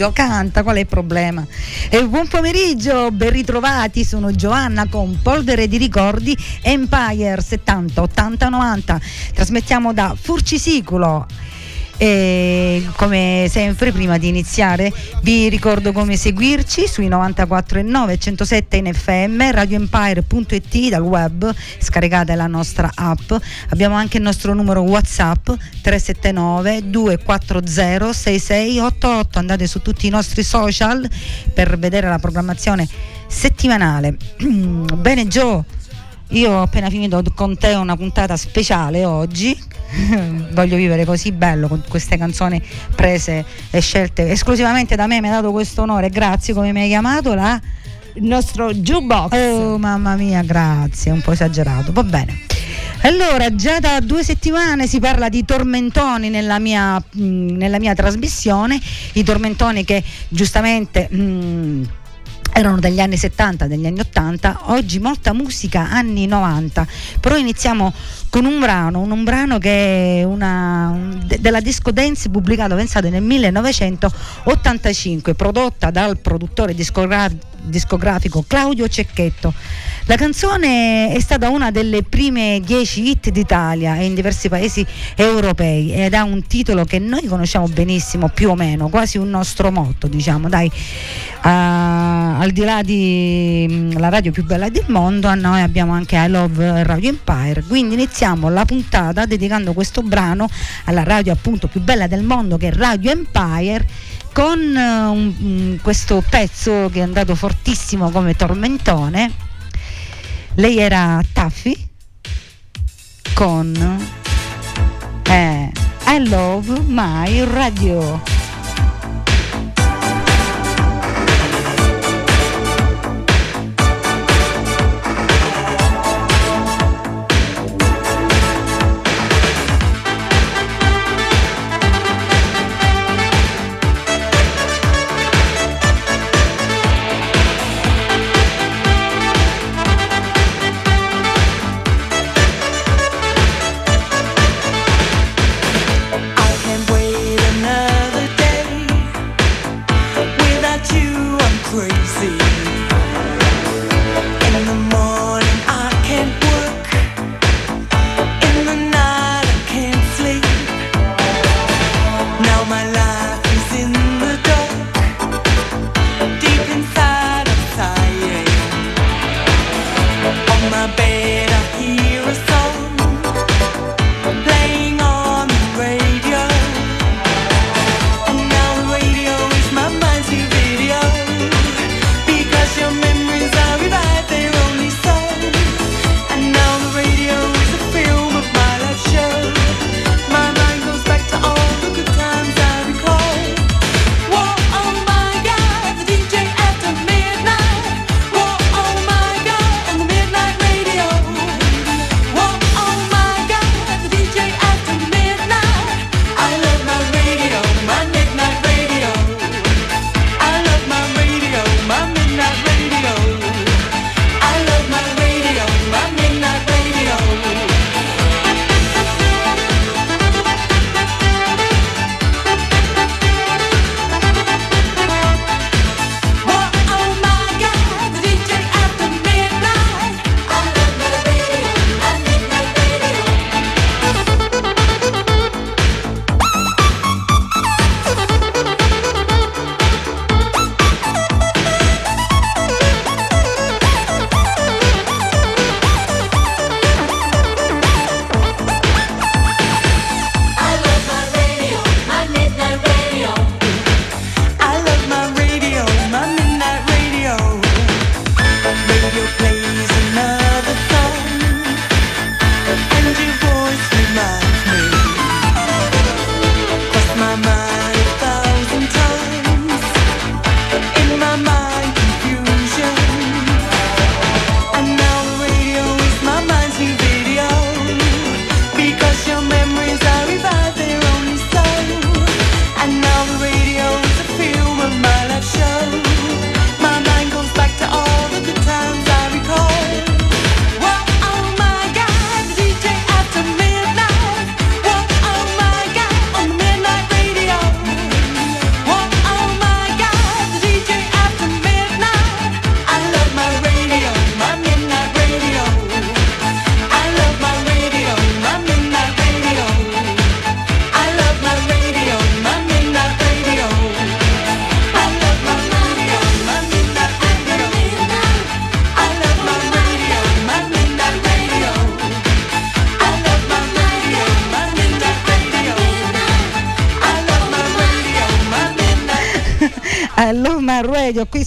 Sì, Gio canta, qual è il problema? E buon pomeriggio, ben ritrovati, sono Giovanna con Polvere di Ricordi Empire 70 80 90. Trasmettiamo da Furcisiculo. E come sempre, prima di iniziare, vi ricordo come seguirci sui 94.9 e 107 in FM, radioempire.it dal web, scaricate la nostra app. Abbiamo anche il nostro numero WhatsApp 379 240 6688. Andate su tutti i nostri social per vedere la programmazione settimanale. Bene, Gio. Io ho appena finito con te una puntata speciale oggi. Voglio vivere così bello con queste canzoni prese e scelte esclusivamente da me. Mi ha dato questo onore. Grazie, come mi hai chiamato? La... Il nostro jukebox. Oh, mamma mia, grazie. Un po' esagerato. Va bene. Allora, già da due settimane si parla di tormentoni nella mia, mh, nella mia trasmissione. I tormentoni che giustamente. Mh, erano degli anni 70, degli anni 80, oggi molta musica anni 90, però iniziamo con un brano, un, brano che è una, de, della disco dance pubblicato, pensate, nel 1985, prodotta dal produttore discogra- discografico Claudio Cecchetto. La canzone è stata una delle prime 10 hit d'Italia e in diversi paesi europei ed ha un titolo che noi conosciamo benissimo, più o meno, quasi un nostro motto, diciamo, dai, uh, al di là di um, la radio più bella del mondo, a noi abbiamo anche I Love Radio Empire, quindi iniziamo la puntata dedicando questo brano alla radio appunto più bella del mondo che è Radio Empire con uh, un, um, questo pezzo che è andato fortissimo come tormentone lei era Taffy con eh, I Love My Radio.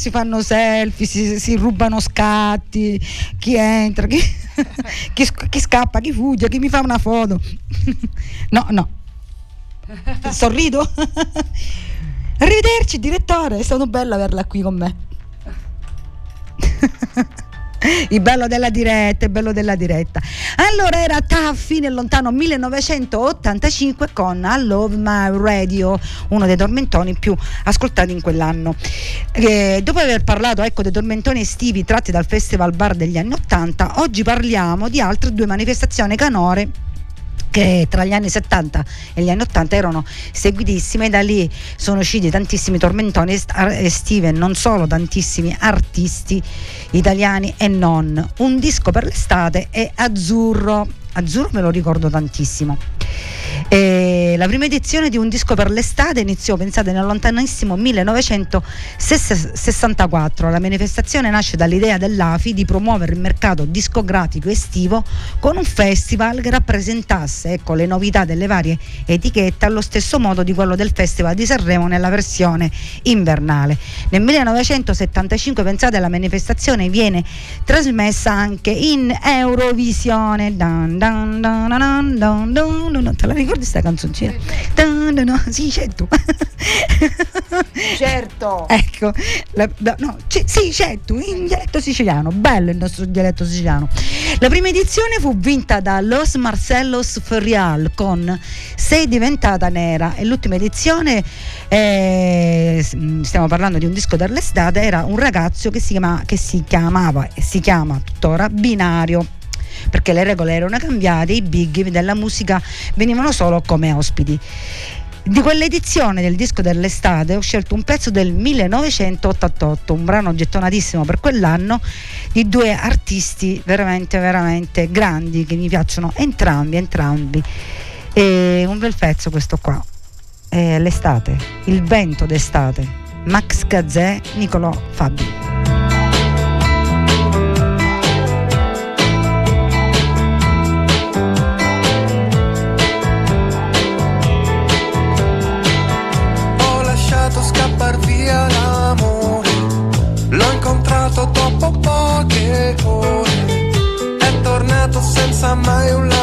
Si fanno selfie, si, si rubano scatti, chi entra, chi, chi, chi, scappa, chi fugge, chi mi fa una foto. no, no. Sorrido? Arrivederci, direttore, è stato bello averla qui con me. Il bello della diretta, il bello della diretta. Allora era Taffi nel lontano 1985 con I Love My Radio, uno dei tormentoni più ascoltati in quell'anno. E dopo aver parlato ecco, dei tormentoni estivi tratti dal Festival Bar degli anni 80, oggi parliamo di altre due manifestazioni canore che tra gli anni 70 e gli anni 80 erano seguitissime, da lì sono usciti tantissimi tormentoni estive, non solo tantissimi artisti italiani e non. Un disco per l'estate è Azzurro, Azzurro me lo ricordo tantissimo. E la prima edizione di Un disco per l'estate iniziò, pensate, nel lontanissimo 1964. La manifestazione nasce dall'idea dell'AFI di promuovere il mercato discografico estivo con un festival che rappresentasse ecco, le novità delle varie etichette allo stesso modo di quello del Festival di Sanremo nella versione invernale. Nel 1975, pensate, la manifestazione viene trasmessa anche in Eurovisione. Dun, dun, dun, Te la ricordi? questa canzoncina? Sì, certo. certo. ecco, la, la, no, c- sì, certo, in dialetto siciliano, bello il nostro dialetto siciliano. La prima edizione fu vinta da Los Marcellos Ferrial con Sei diventata nera e l'ultima edizione, eh, stiamo parlando di un disco dell'estate, era un ragazzo che si, chiama, che si chiamava e si chiama tuttora Binario perché le regole erano cambiate, i big della musica venivano solo come ospiti. Di quell'edizione del disco dell'estate ho scelto un pezzo del 1988, un brano gettonatissimo per quell'anno di due artisti veramente veramente grandi che mi piacciono entrambi, entrambi. E un bel pezzo questo qua. È l'estate, il vento d'estate. Max Gazzè, Nicolò Fabi. Senza mai un lamento.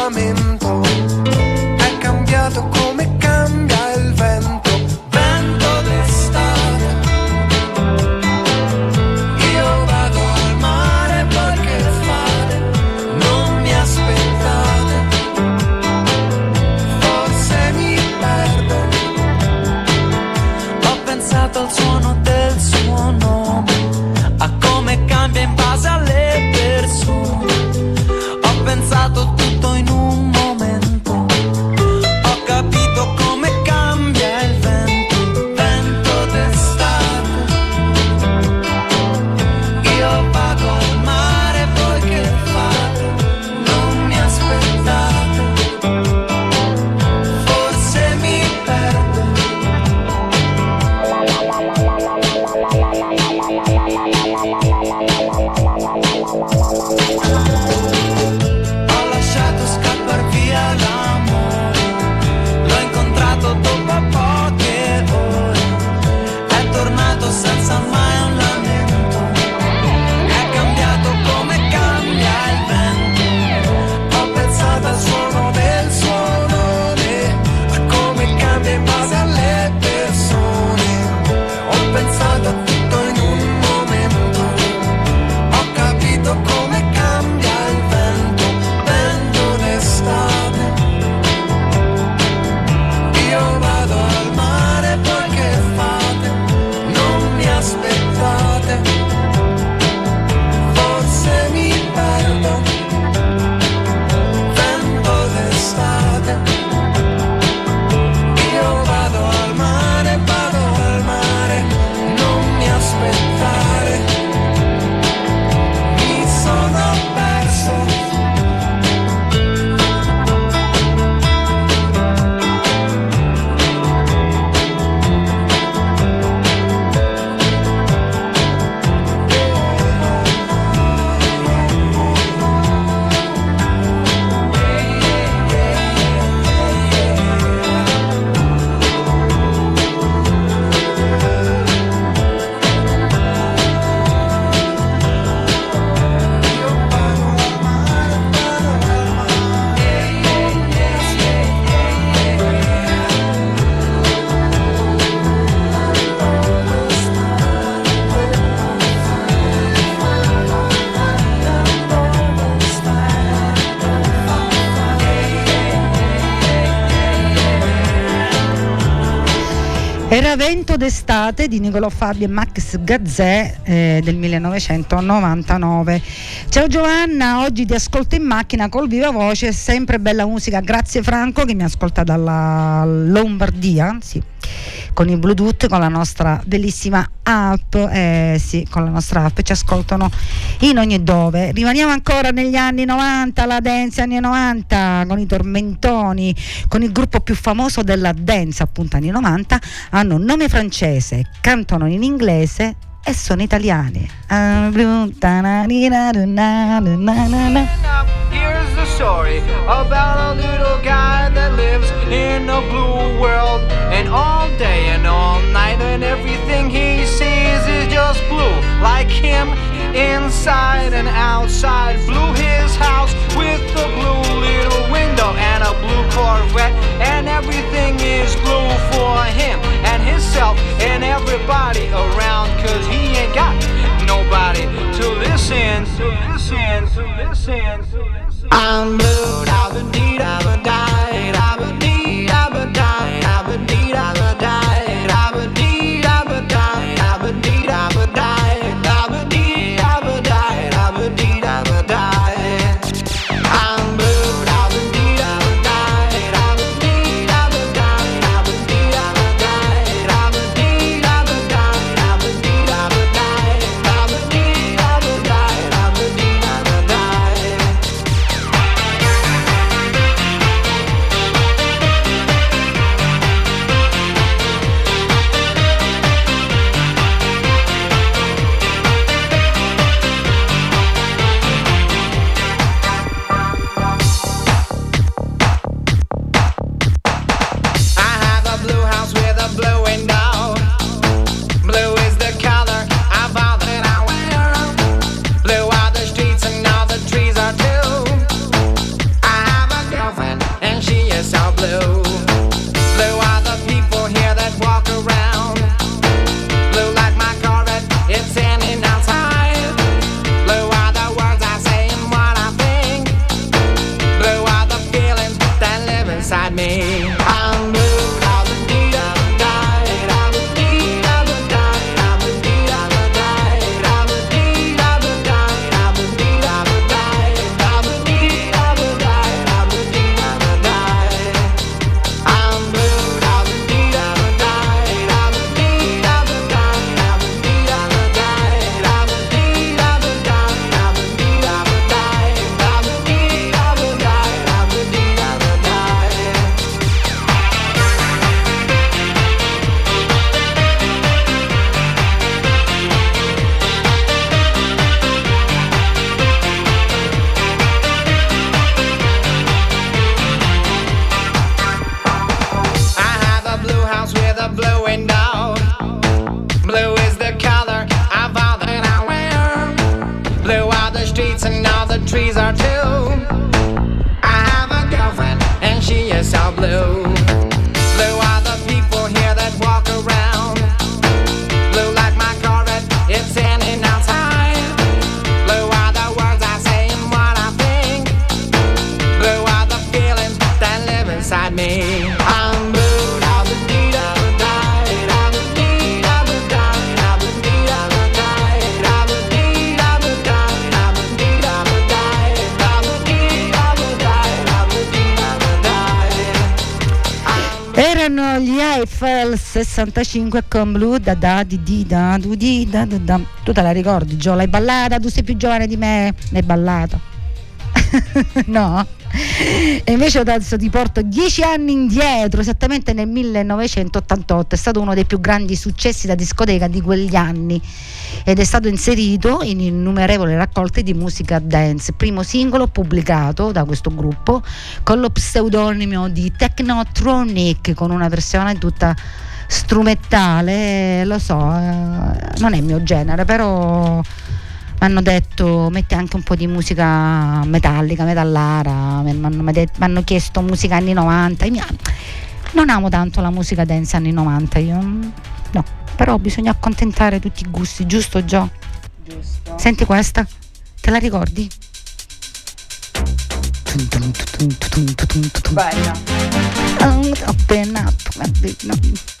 Canto d'estate di Nicolò Fabio e Max Gazzè eh, del 1999. Ciao Giovanna, oggi ti ascolto in macchina col viva voce, sempre bella musica. Grazie Franco che mi ascolta dalla Lombardia, sì con il Bluetooth, con la nostra bellissima app, eh, sì, con la nostra app ci ascoltano in ogni dove. Rimaniamo ancora negli anni 90, la dance anni 90, con i tormentoni, con il gruppo più famoso della dance appunto anni 90, hanno nome francese, cantano in inglese e sono italiani. Here's the story about a little guy that lives in a blue world. And all day and all night, and everything he sees is just blue. Like him, inside and outside. Blue his house with a blue little window and a blue Corvette. And everything is blue for him and himself and everybody around. Cause he ain't got nobody to listen, to listen, to listen, to listen. I'm blue, I've been deed, I've been died, 65 con Blue da da di di da du di da da da. Tu te la ricordi Gio? L'hai ballata? Tu sei più giovane di me? L'hai ballata? no? E invece adesso ti porto dieci anni indietro, esattamente nel 1988. È stato uno dei più grandi successi da discoteca di quegli anni ed è stato inserito in innumerevoli raccolte di musica dance. Primo singolo pubblicato da questo gruppo con lo pseudonimo di Technotronic, con una versione tutta strumentale. Lo so, eh, non è il mio genere, però mi hanno detto metti anche un po' di musica metallica, metallara, mi hanno, chiesto musica anni 90. Io mi- non amo tanto la musica dance anni 90, io no, però bisogna accontentare tutti i gusti, giusto Gio? Giusto. Senti questa, te la ricordi? Bella. Open up,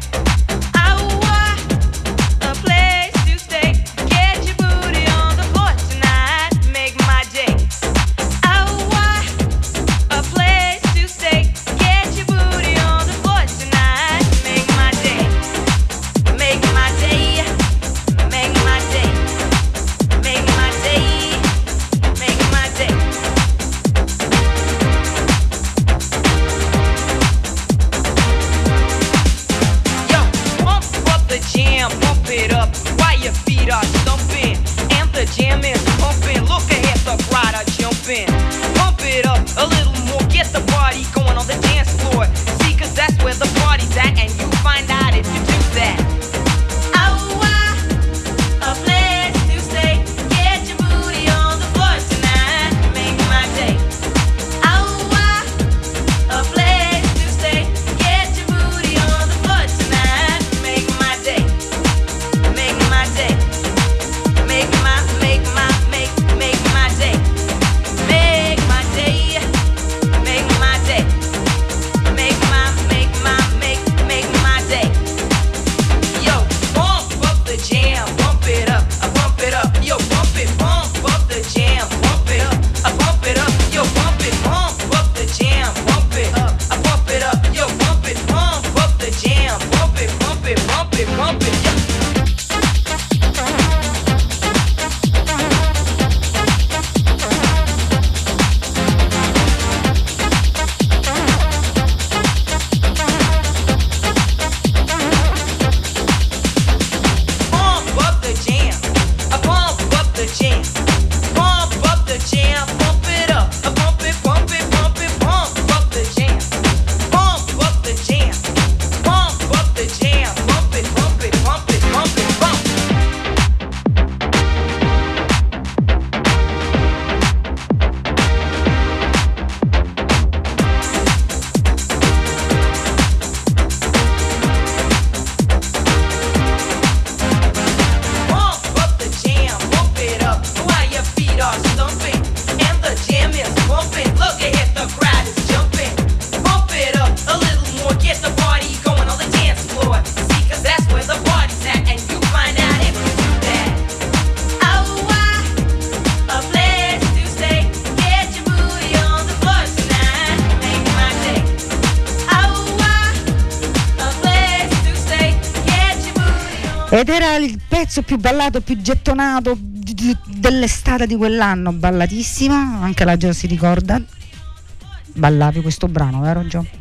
Ballato, più gettonato dell'estate di quell'anno, ballatissimo, anche la Gio si ricorda. Ballavi questo brano, vero Gio?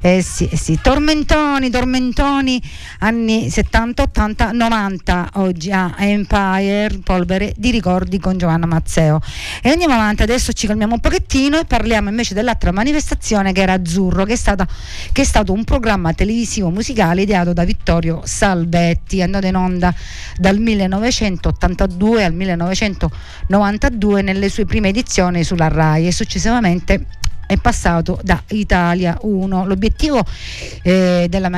Eh sì, eh sì, tormentoni, tormentoni, anni 70, 80, 90, oggi a Empire, polvere di ricordi con Giovanna Mazzeo. E andiamo avanti, adesso ci calmiamo un pochettino e parliamo invece dell'altra manifestazione che era Azzurro, che è, stata, che è stato un programma televisivo musicale ideato da Vittorio Salvetti, andato in onda dal 1982 al 1992 nelle sue prime edizioni sulla RAI e successivamente è passato da Italia 1. L'obiettivo eh, della,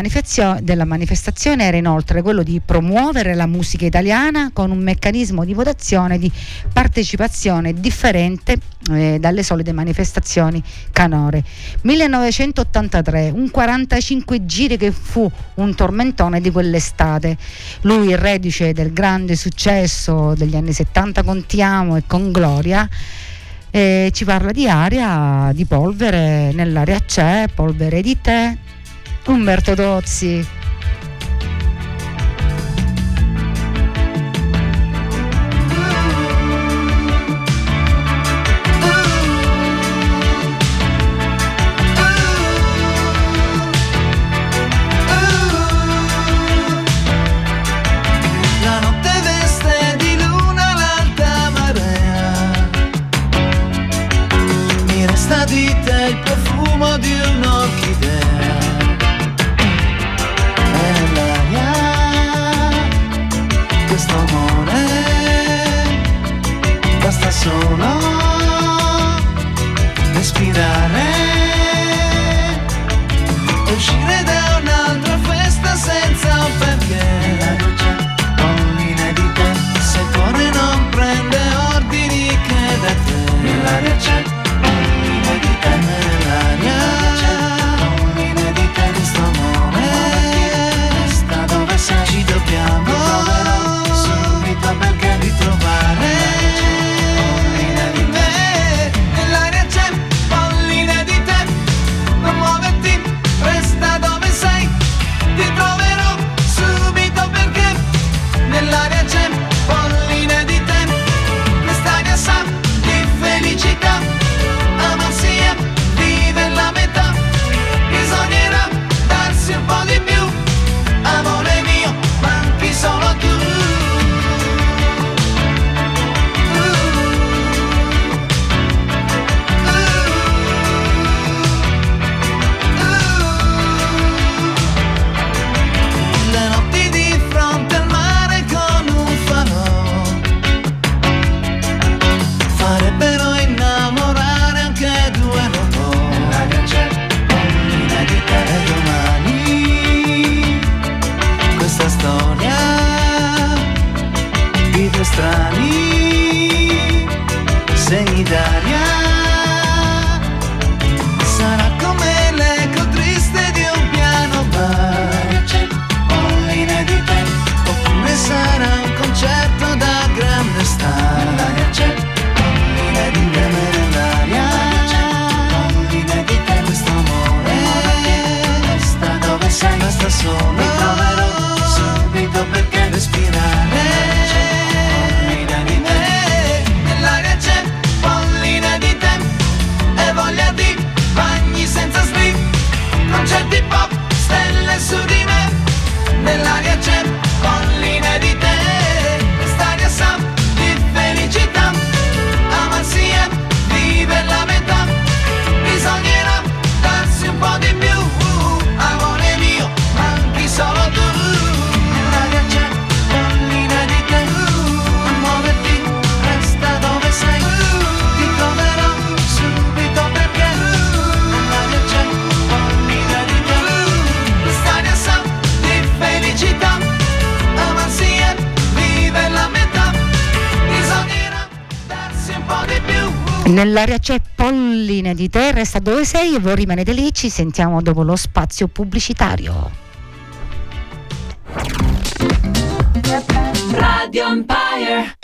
della, manifestazione era inoltre quello di promuovere la musica italiana con un meccanismo di votazione di partecipazione differente eh, dalle solite manifestazioni canore. 1983, un 45 giri che fu un tormentone di quell'estate. Lui, reduce del grande successo degli anni 70 con Ti amo e con Gloria, e ci parla di aria, di polvere, nell'aria c'è polvere di te, Umberto Tozzi. Nell'aria c'è polline di te, resta dove sei e voi rimanete lì, ci sentiamo dopo lo spazio pubblicitario. Radio Empire.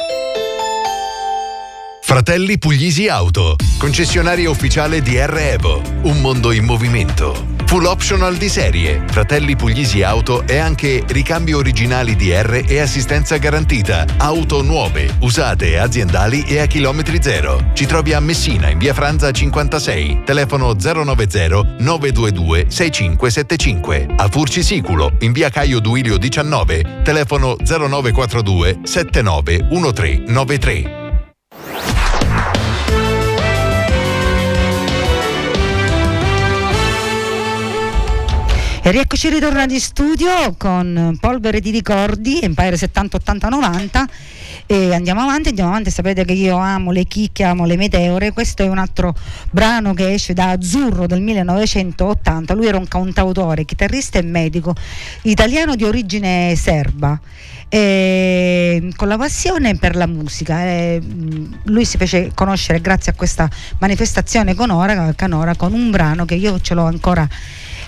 Fratelli Puglisi Auto, concessionaria ufficiale di R Evo, un mondo in movimento. Full optional di serie, Fratelli Puglisi Auto e anche ricambio originali di R e assistenza garantita, auto nuove, usate aziendali e a chilometri zero. Ci trovi a Messina in via Franza 56, telefono 090 922 6575. A Furci Siculo in via Caio Duilio 19, telefono 0942 791393. E rieccoci ritornati in studio con Polvere di ricordi, Empire 70 80 90 e andiamo avanti, andiamo avanti, sapete che io amo le chicche, amo le meteore, questo è un altro brano che esce da Azzurro del 1980, lui era un cantautore, chitarrista e medico italiano di origine serba. E con la passione per la musica. Eh, lui si fece conoscere grazie a questa manifestazione canora, canora con un brano che io ce l'ho ancora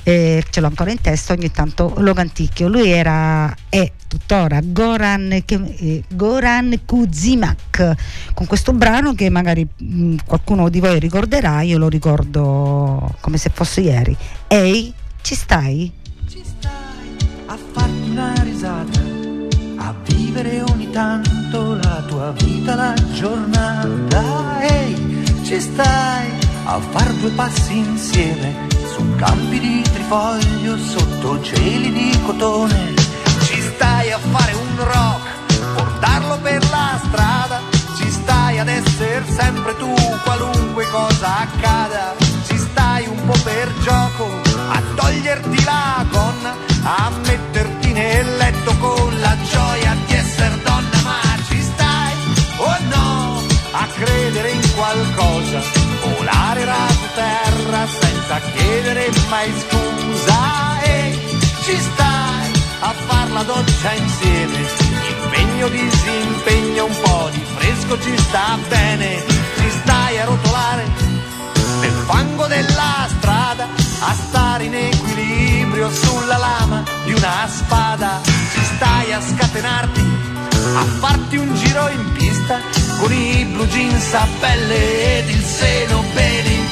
eh, ce l'ho ancora in testa, ogni tanto lo canticchio. Lui era, è tuttora Goran, eh, Goran Kuzimak, con questo brano che magari mh, qualcuno di voi ricorderà, io lo ricordo come se fosse ieri. Ehi, ci stai? Ci stai a farti una risata, a vivere ogni tanto la tua vita, la giornata. Ehi, ci stai a far due passi insieme campi di trifoglio, sotto cieli di cotone. Ci stai a fare un rock, portarlo per la strada. Ci stai ad essere sempre tu, qualunque cosa accada. Ci stai un po' per gioco, a toglierti la gonna, a metterti nel letto con la gioia di essere donna. Ma ci stai o no a credere in qualcosa, senza chiedere mai scusa. E ci stai a far la doccia insieme, impegno, disimpegno, un po' di fresco ci sta bene. Ci stai a rotolare nel fango della strada, a stare in equilibrio sulla lama di una spada. Ci stai a scatenarti, a farti un giro in pista, con i blue jeans a pelle ed il seno bene in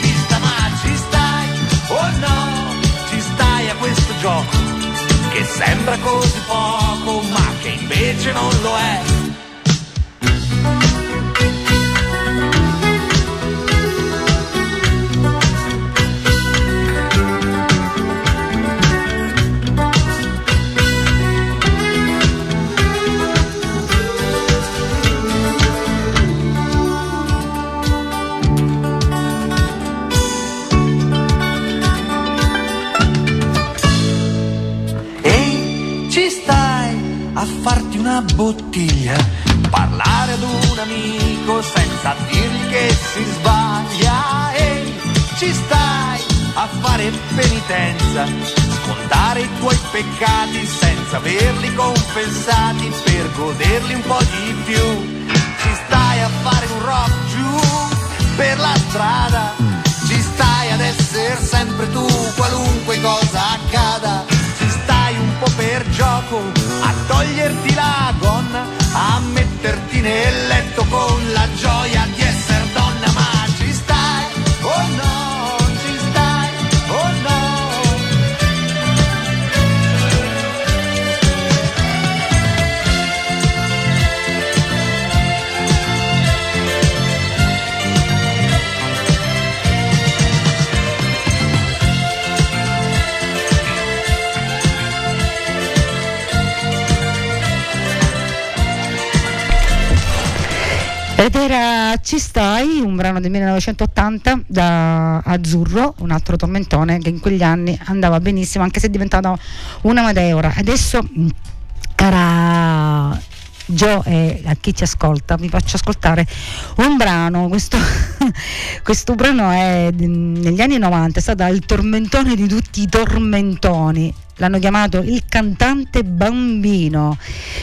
che sembra così poco, ma che invece non lo è. A farti una bottiglia, parlare ad un amico senza dirgli che si sbaglia. Ehi, ci stai a fare penitenza, scontare i tuoi peccati senza averli confessati per goderli un po' di più. Ci stai a fare un rock giù per la strada, ci stai ad essere sempre tu, qualunque cosa accada. Ci stai un po' per gioco a toglierti la gonna, stai, un brano del 1980 da Azzurro, un altro tormentone che in quegli anni andava benissimo, anche se è diventato una meteora. Adesso, cara Gio e a chi ci ascolta, vi faccio ascoltare un brano. Questo, questo brano è negli anni 90, è stato il tormentone di tutti i tormentoni l'hanno chiamato il cantante bambino,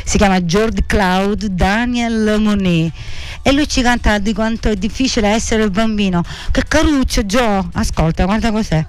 si chiama George Cloud Daniel Monet e lui ci canta di quanto è difficile essere bambino. Che caruccio Joe, ascolta, guarda cos'è.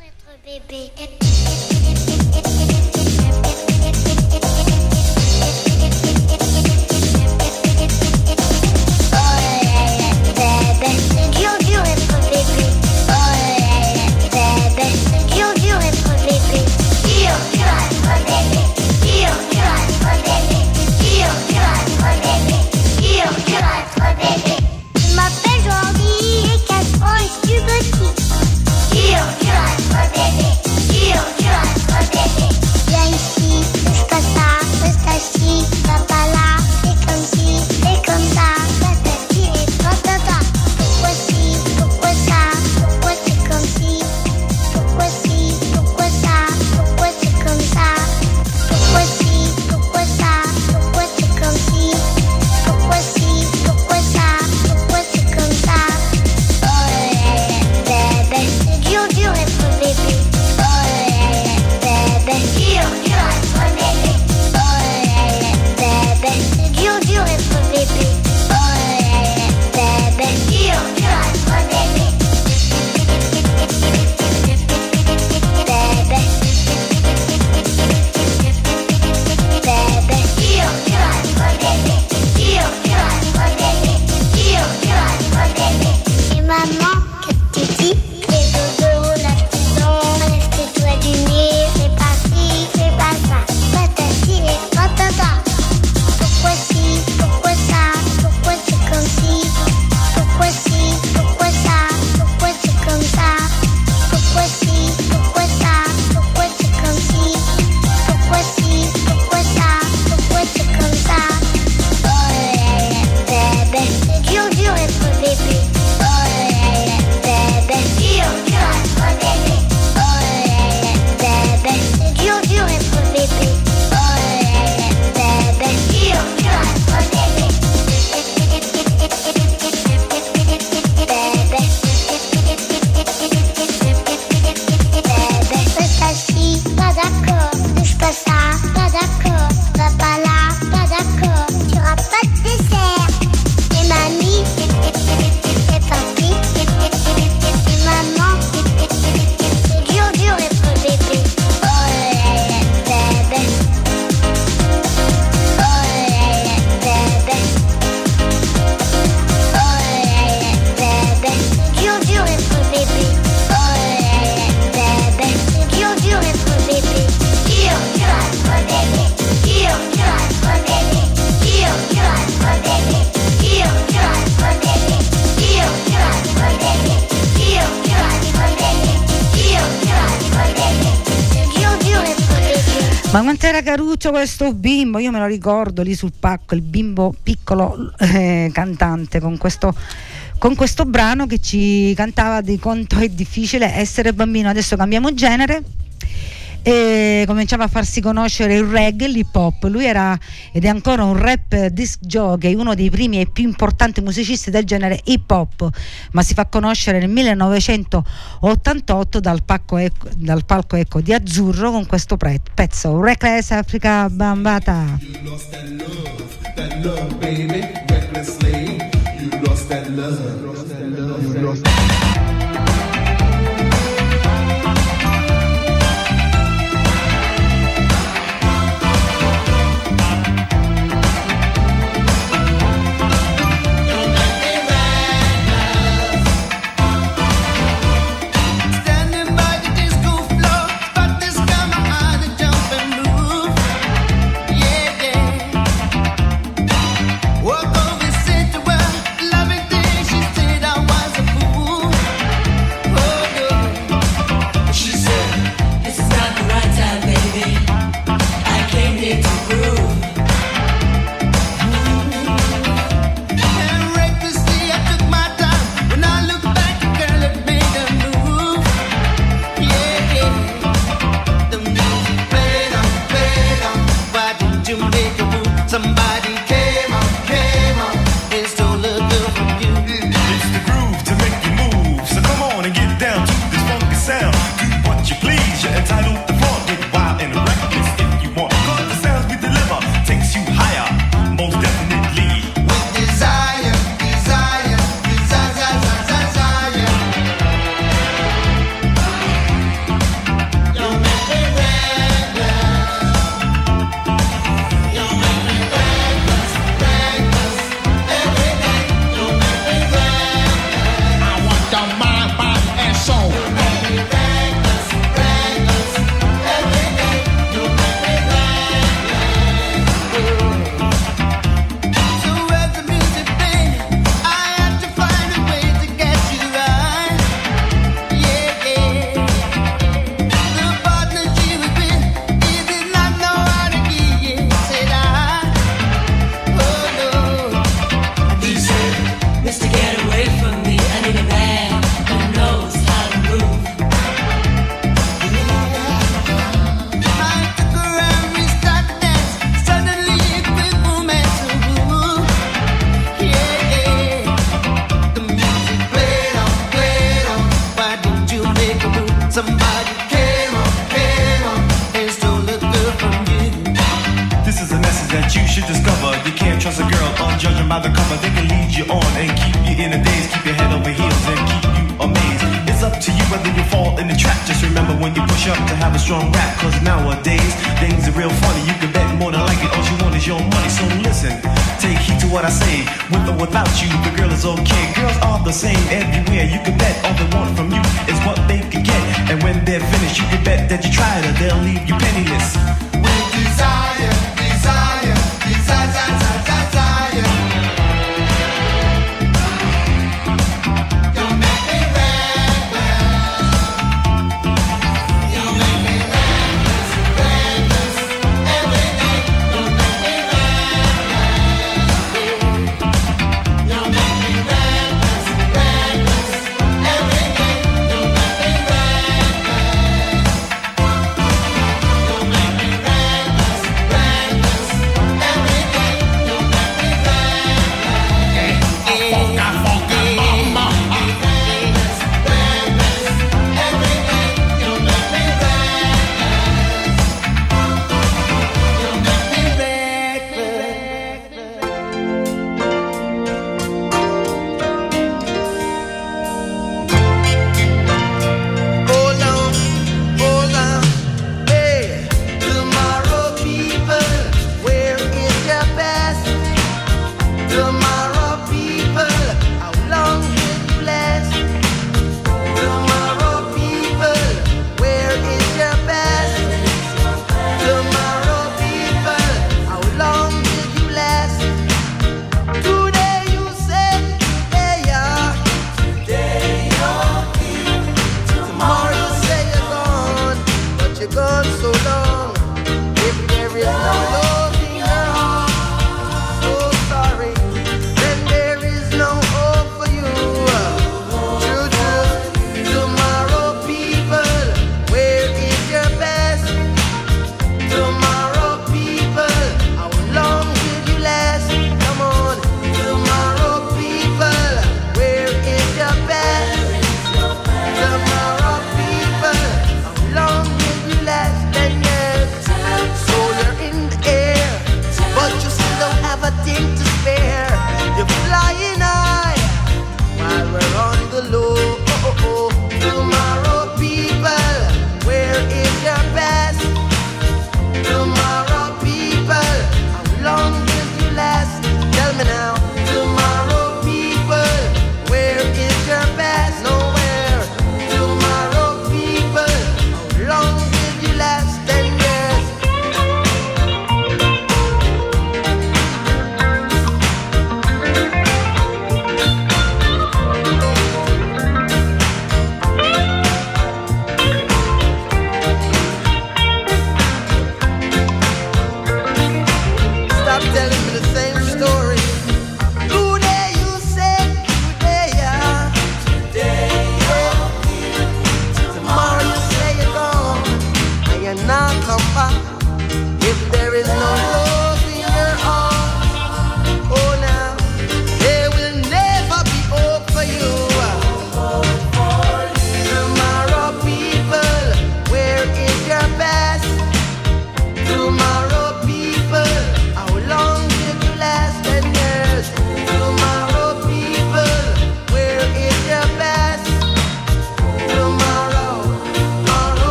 Caruccio questo bimbo, io me lo ricordo lì sul pacco, il bimbo piccolo eh, cantante con questo, con questo brano che ci cantava di quanto è difficile essere bambino. Adesso cambiamo genere e cominciava a farsi conoscere il reggae l'hip hop. Lui era ed è ancora un rap disc jockey, uno dei primi e più importanti musicisti del genere hip hop, ma si fa conoscere nel 1988 dal, ecco, dal palco ecco, di Azzurro con questo pezzo Reckless Africa Bambata. You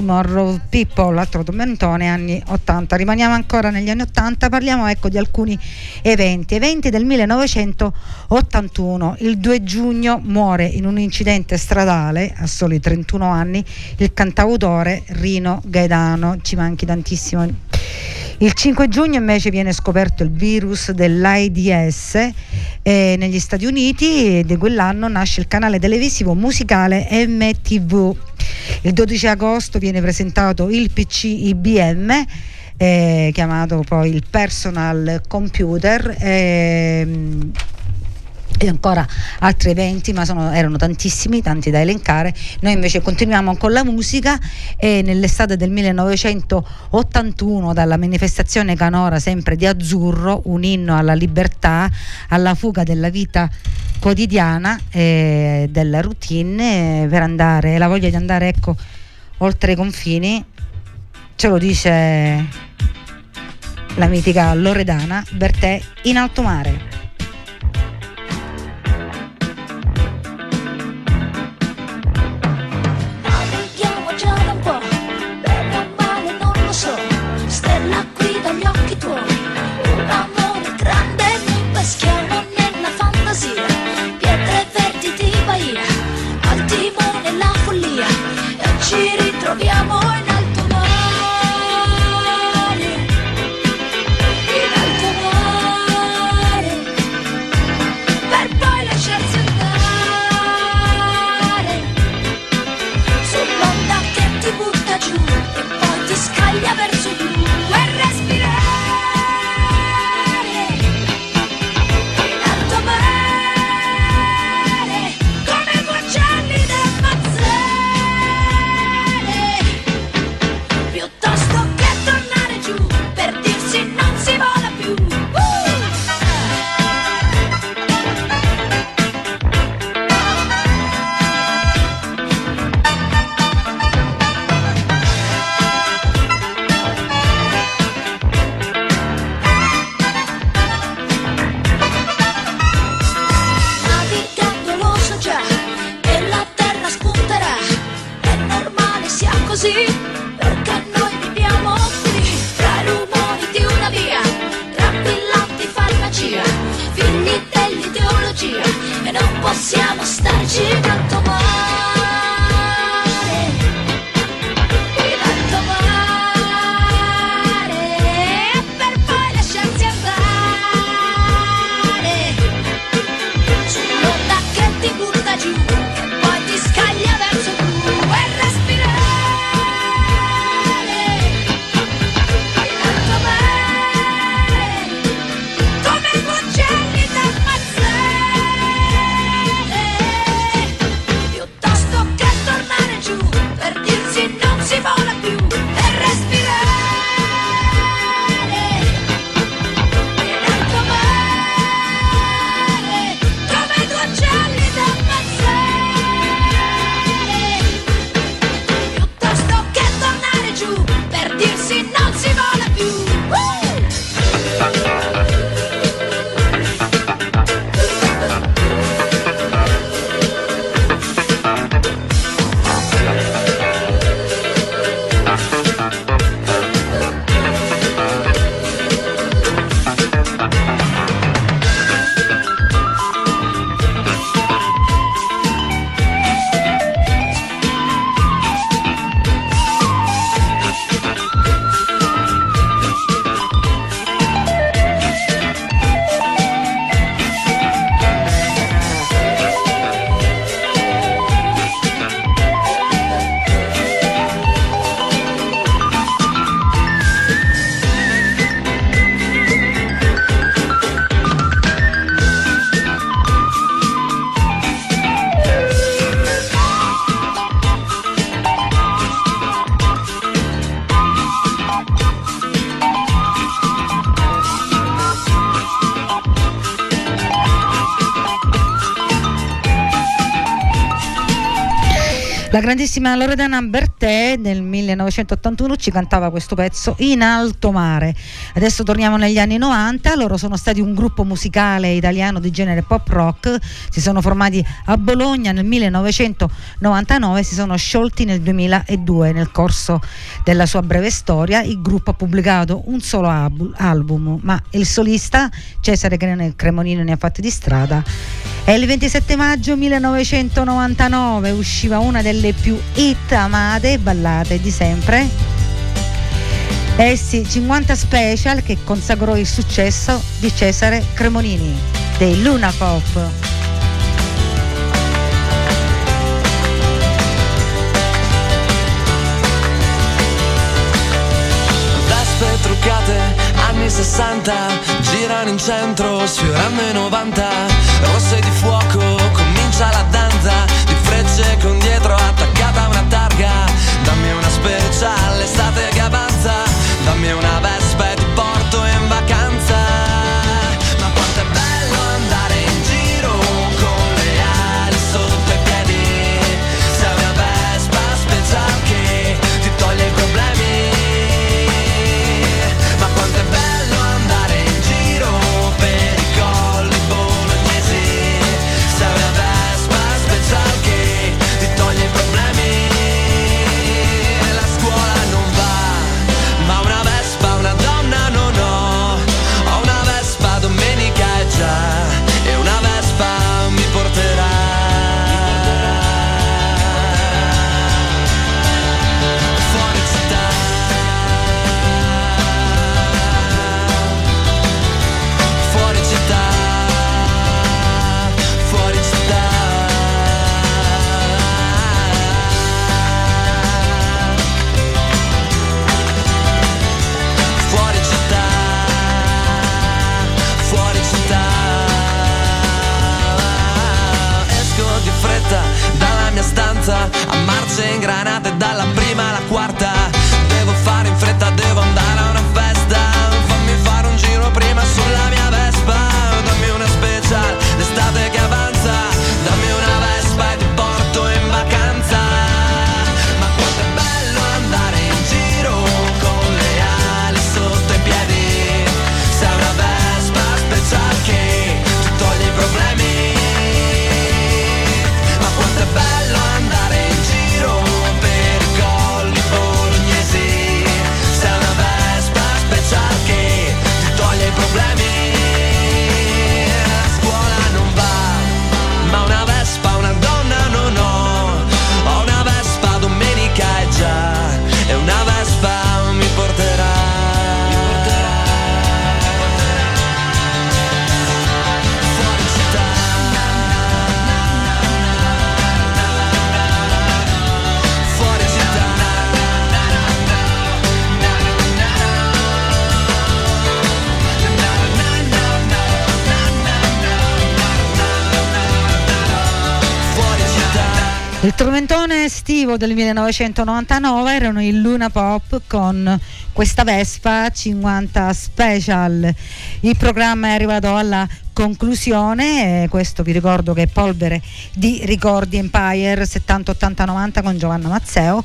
Tomorrow People, l'altro tormentone anni 80. Rimaniamo ancora negli anni 80, parliamo ecco di alcuni eventi. Eventi del 1981. Il 2 giugno muore in un incidente stradale a soli 31 anni il cantautore Rino Gaetano. Ci manchi tantissimo. Il 5 giugno invece viene scoperto il virus dell'AIDS eh, negli Stati Uniti e di quell'anno nasce il canale televisivo musicale MTV. Il 12 agosto viene presentato il PC IBM. Eh, chiamato poi il personal computer ehm, e ancora altri eventi, ma sono, erano tantissimi, tanti da elencare. Noi invece continuiamo con la musica e nell'estate del 1981 dalla manifestazione canora sempre di Azzurro, un inno alla libertà, alla fuga della vita quotidiana e della routine per andare, la voglia di andare ecco oltre i confini, ce lo dice la mitica Loredana Bertè in alto mare. Grandissima Loredana Bertè nel 1981 ci cantava questo pezzo in alto mare. Adesso torniamo negli anni 90, loro sono stati un gruppo musicale italiano di genere pop rock, si sono formati a Bologna nel 1999 si sono sciolti nel 2002. Nel corso della sua breve storia il gruppo ha pubblicato un solo album, ma il solista Cesare Cremonino ne ha fatti di strada. E il 27 maggio 1999 usciva una delle le più hit amate e ballate di sempre. Eh sì, 50 Special che consacrò il successo di Cesare Cremonini dei Luna Pop. anni 60, girano in centro, sfiorando i 90, rosse di fuoco, comincia estivo del 1999 erano il Luna Pop con questa Vespa 50 Special. Il programma è arrivato alla conclusione, e questo vi ricordo che è polvere di ricordi Empire 70 80 90 con Giovanna Mazzeo.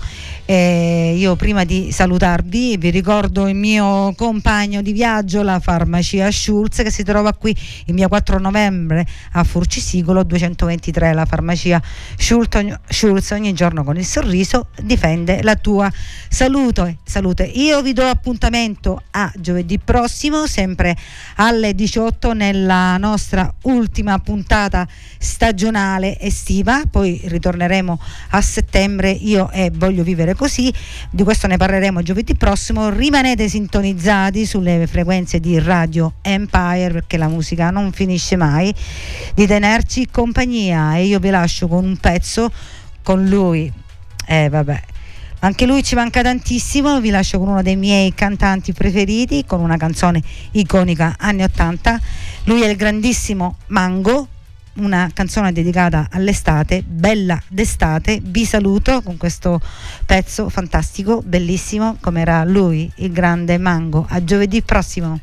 E io prima di salutarvi vi ricordo il mio compagno di viaggio, la farmacia Schulz, che si trova qui in via 4 novembre a Furcisicolo 223. La farmacia Schulz, ogni- Schulz ogni giorno con il sorriso difende la tua salute. salute. Io vi do appuntamento a giovedì prossimo, sempre alle 18 nella nostra ultima puntata stagionale estiva, poi ritorneremo a settembre io e voglio vivere così, di questo ne parleremo giovedì prossimo, rimanete sintonizzati sulle frequenze di Radio Empire perché la musica non finisce mai, di tenerci compagnia e io vi lascio con un pezzo con lui, eh vabbè. Anche lui ci manca tantissimo, vi lascio con uno dei miei cantanti preferiti, con una canzone iconica anni 80. Lui è il grandissimo Mango, una canzone dedicata all'estate, bella d'estate. Vi saluto con questo pezzo fantastico, bellissimo, come era lui, il grande Mango. A giovedì prossimo.